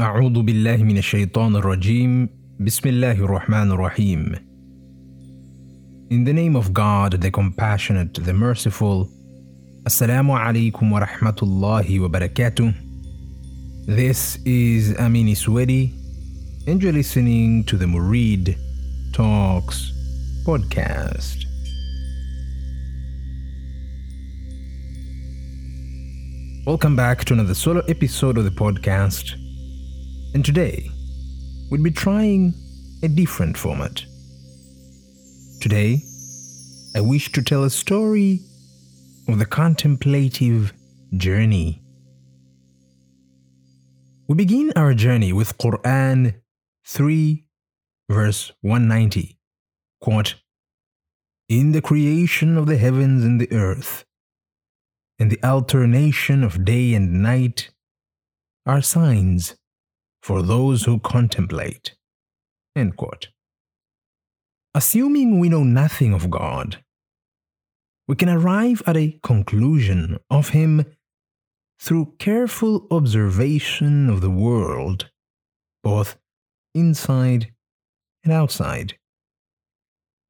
أعوذ بالله من الشيطان الرجيم بسم الله الرحمن الرحيم In the name of God, the compassionate, the merciful Assalamu alaikum wa rahmatullahi wa barakatuh This is Amini Swedi and you're listening to the Murid Talks podcast. Welcome back to another solo episode of the podcast. And today, we'll be trying a different format. Today, I wish to tell a story of the contemplative journey. We begin our journey with Quran 3, verse 190. Quote, In the creation of the heavens and the earth, and the alternation of day and night are signs for those who contemplate. Assuming we know nothing of God, we can arrive at a conclusion of Him through careful observation of the world, both inside and outside.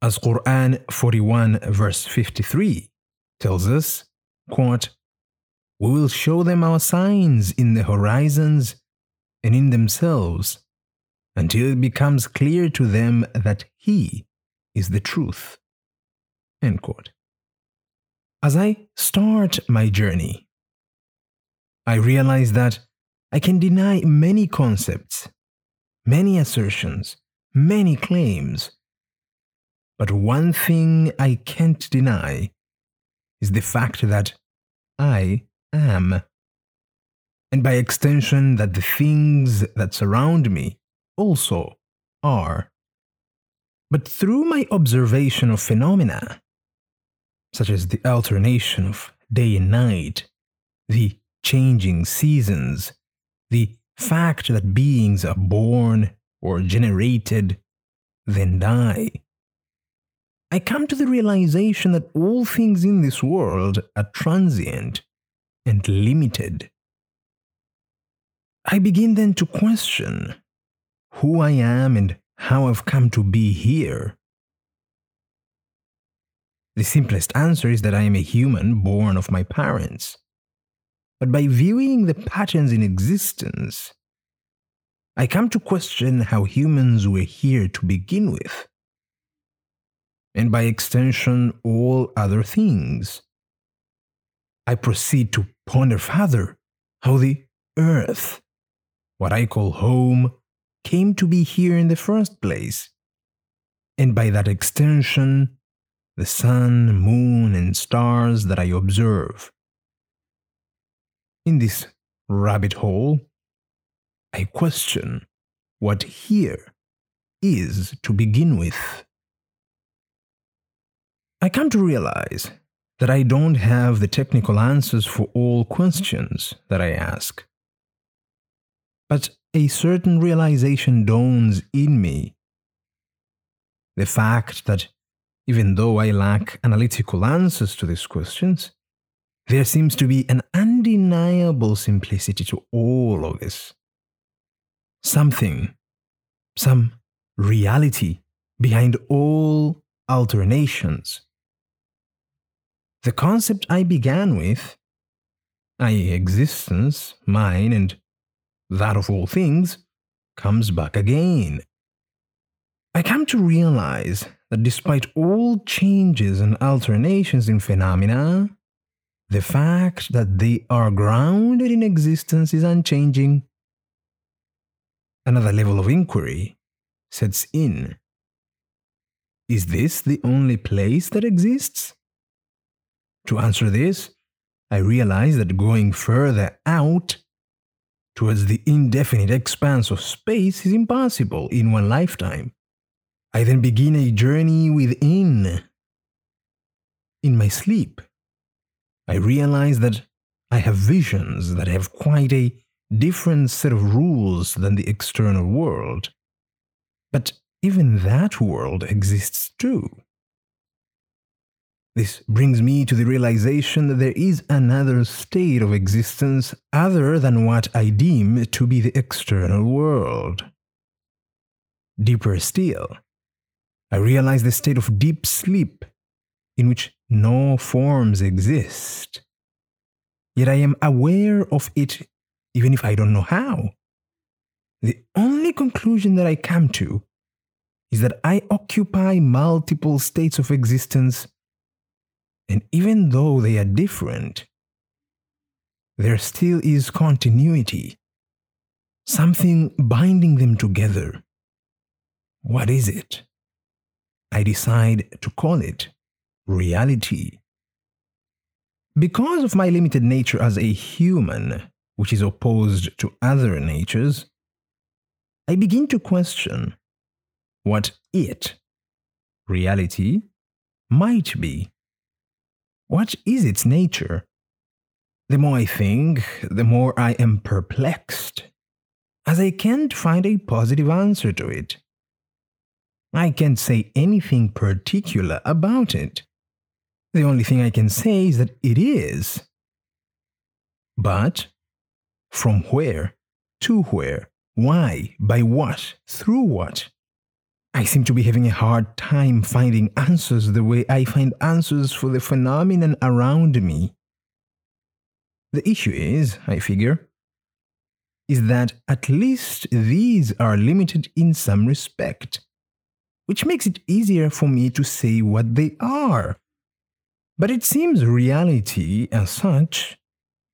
As Quran 41 verse 53 tells us, quote, We will show them our signs in the horizons and in themselves until it becomes clear to them that He is the truth. As I start my journey, I realize that I can deny many concepts, many assertions, many claims. But one thing I can't deny is the fact that I am and by extension, that the things that surround me also are. But through my observation of phenomena, such as the alternation of day and night, the changing seasons, the fact that beings are born or generated, then die, I come to the realization that all things in this world are transient and limited. I begin then to question who I am and how I've come to be here. The simplest answer is that I am a human born of my parents. But by viewing the patterns in existence, I come to question how humans were here to begin with, and by extension, all other things. I proceed to ponder further how the earth what I call home, came to be here in the first place. And by that extension, the sun, moon, and stars that I observe. In this rabbit hole, I question what here is to begin with. I come to realize that I don't have the technical answers for all questions that I ask. But a certain realization dawns in me. The fact that even though I lack analytical answers to these questions, there seems to be an undeniable simplicity to all of this. Something, some reality behind all alternations. The concept I began with, i.e., existence, mine, and that of all things, comes back again. I come to realize that despite all changes and alternations in phenomena, the fact that they are grounded in existence is unchanging. Another level of inquiry sets in. Is this the only place that exists? To answer this, I realize that going further out towards the indefinite expanse of space is impossible in one lifetime. I then begin a journey within. In my sleep, I realize that I have visions that have quite a different set of rules than the external world. But even that world exists too. This brings me to the realization that there is another state of existence other than what I deem to be the external world. Deeper still, I realize the state of deep sleep in which no forms exist. Yet I am aware of it even if I don't know how. The only conclusion that I come to is that I occupy multiple states of existence, and even though they are different, there still is continuity, something binding them together. What is it? I decide to call it reality. Because of my limited nature as a human, which is opposed to other natures, I begin to question what it, reality, might be. What is its nature? The more I think, the more I am perplexed, as I can't find a positive answer to it. I can't say anything particular about it. The only thing I can say is that it is. But from where, to where, why, by what, through what? I seem to be having a hard time finding answers the way I find answers for the phenomenon around me. The issue is, I figure, is that at least these are limited in some respect, which makes it easier for me to say what they are. But it seems reality, as such,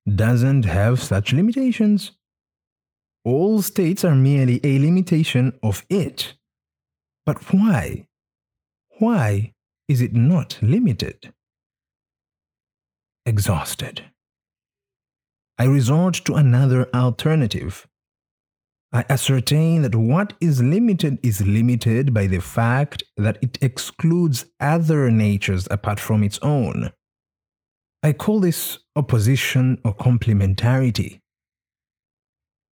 doesn't have such limitations. All states are merely a limitation of it. But why? Why is it not limited? Exhausted. I resort to another alternative. I ascertain that what is limited is limited by the fact that it excludes other natures apart from its own. I call this opposition or complementarity.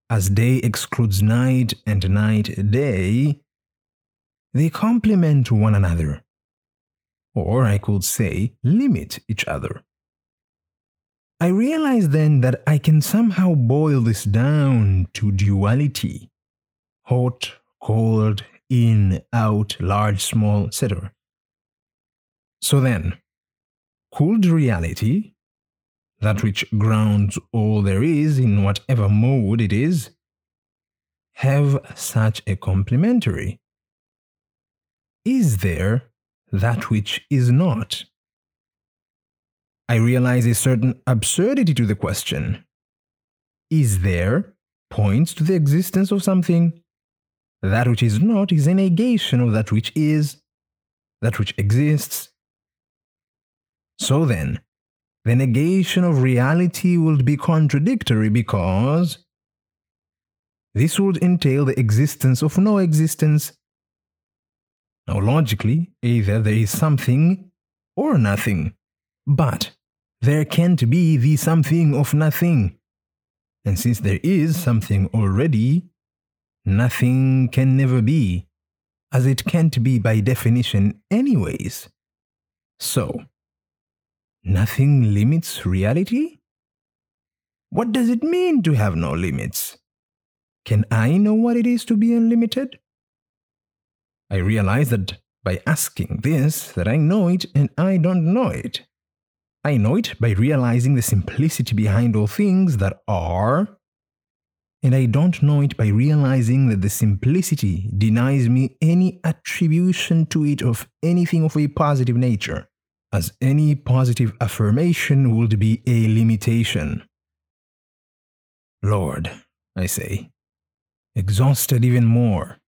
As day excludes night and night day, they complement one another. Or I could say, limit each other. I realize then that I can somehow boil this down to duality hot, cold, in, out, large, small, etc. So then, could reality, that which grounds all there is in whatever mode it is, have such a complementary? Is there that which is not? I realize a certain absurdity to the question. Is there points to the existence of something? That which is not is a negation of that which is. That which exists so then, the negation of reality would be contradictory because this would entail the existence of no existence. Now, logically, either there is something or nothing, but there can't be the something of nothing. And since there is something already, nothing can never be, as it can't be by definition, anyways. So, Nothing limits reality? What does it mean to have no limits? Can I know what it is to be unlimited? I realize that by asking this that I know it and I don't know it. I know it by realizing the simplicity behind all things that are, and I don't know it by realizing that the simplicity denies me any attribution to it of anything of a positive nature as any positive affirmation would be a limitation. Lord, I say, exhausted even more.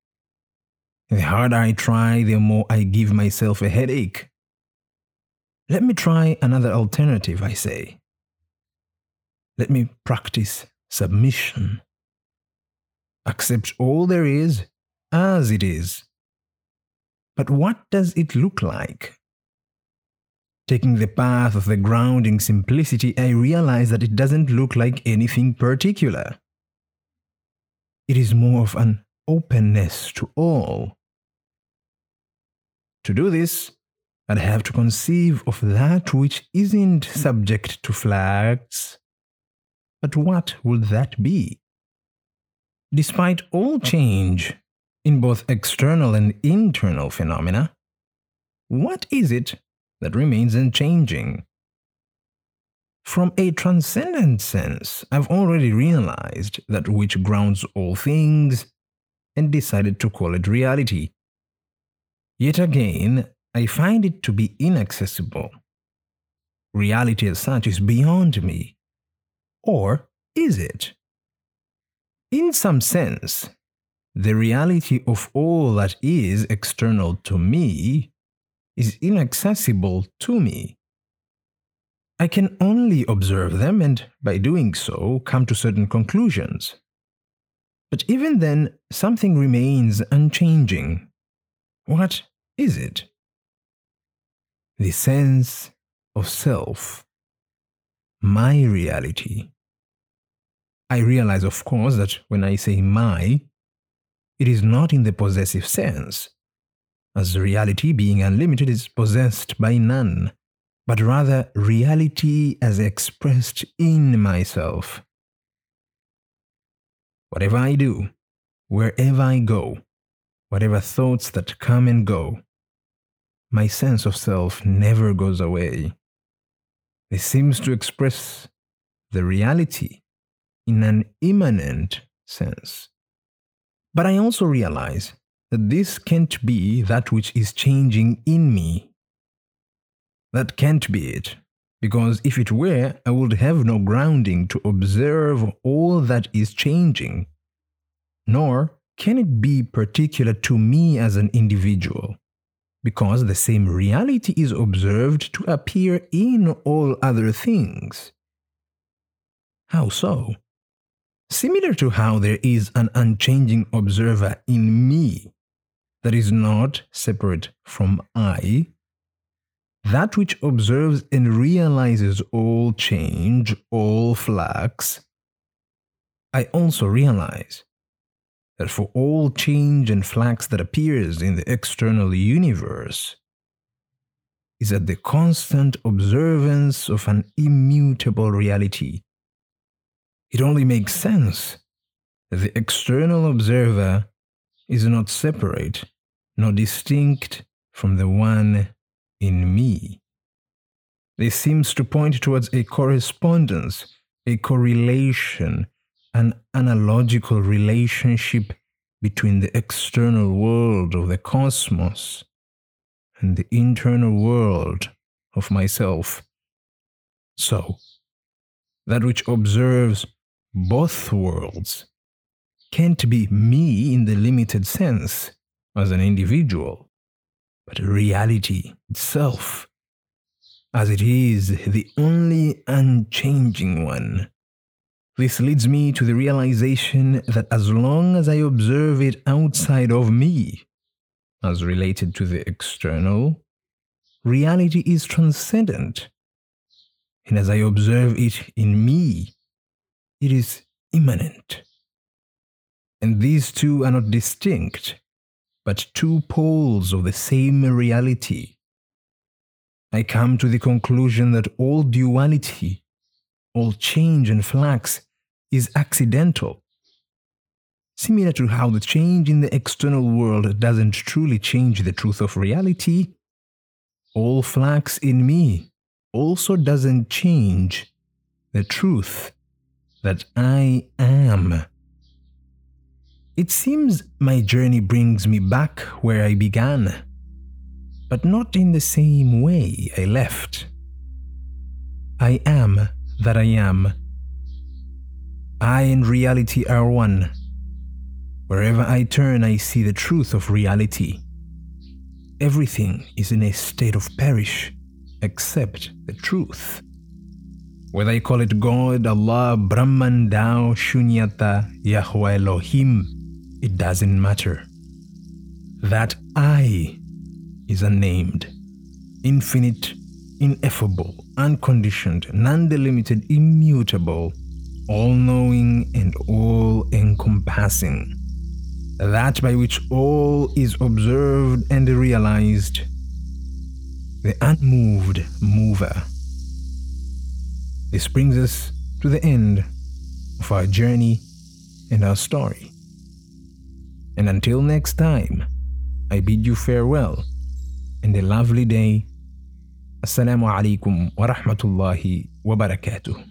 The harder I try, the more I give myself a headache. Let me try another alternative, I say. Let me practice submission. Accept all there is as it is. But what does it look like? Taking the path of the grounding simplicity, I realize that it doesn't look like anything particular. It is more of an openness to all. To do this, I'd have to conceive of that which isn't subject to flux. But what would that be? Despite all change in both external and internal phenomena, what is it that remains unchanging? From a transcendent sense, I've already realized that which grounds all things and decided to call it reality. Yet again, I find it to be inaccessible. Reality as such is beyond me. Or is it? In some sense, the reality of all that is external to me is inaccessible to me. I can only observe them and, by doing so, come to certain conclusions. But even then, something remains unchanging. What is it? The sense of self, my reality. I realize, of course, that when I say my, it is not in the possessive sense, as reality being unlimited is possessed by none, but rather reality as expressed in myself. Whatever I do, wherever I go, whatever thoughts that come and go, my sense of self never goes away. It seems to express the reality in an immanent sense. But I also realize that this can't be that which is changing in me. That can't be it, because if it were, I would have no grounding to observe all that is changing. Nor can it be particular to me as an individual, because the same reality is observed to appear in all other things. How so? Similar to how there is an unchanging observer in me that is not separate from I, that which observes and realizes all change, all flux, I also realize that for all change and flux that appears in the external universe is at the constant observance of an immutable reality it only makes sense that the external observer is not separate nor distinct from the one in me. This seems to point towards a correspondence, a correlation, an analogical relationship between the external world of the cosmos and the internal world of myself. So, that which observes both worlds can't be me in the limited sense as an individual, but reality itself, as it is the only unchanging one. This leads me to the realization that as long as I observe it outside of me, as related to the external, reality is transcendent. And as I observe it in me, it is immanent. And these two are not distinct, but two poles of the same reality. I come to the conclusion that all duality, all change and flux is accidental. Similar to how the change in the external world doesn't truly change the truth of reality, all flux in me also doesn't change the truth that I am. It seems my journey brings me back where I began, but not in the same way I left. I am that I am. I and reality are one. Wherever I turn, I see the truth of reality. Everything is in a state of perish except the truth. Whether you call it God, Allah, Brahman, Tao, Shunyata, Yahweh, Elohim, it doesn't matter. That I is unnamed, infinite, ineffable, unconditioned, non delimited, immutable, all knowing, and all encompassing. That by which all is observed and realized. the unmoved mover. This brings us to the end of our journey and our story. And until next time, I bid you farewell and a lovely day. Assalamu alaikum wa rahmatullahi wa barakatuh.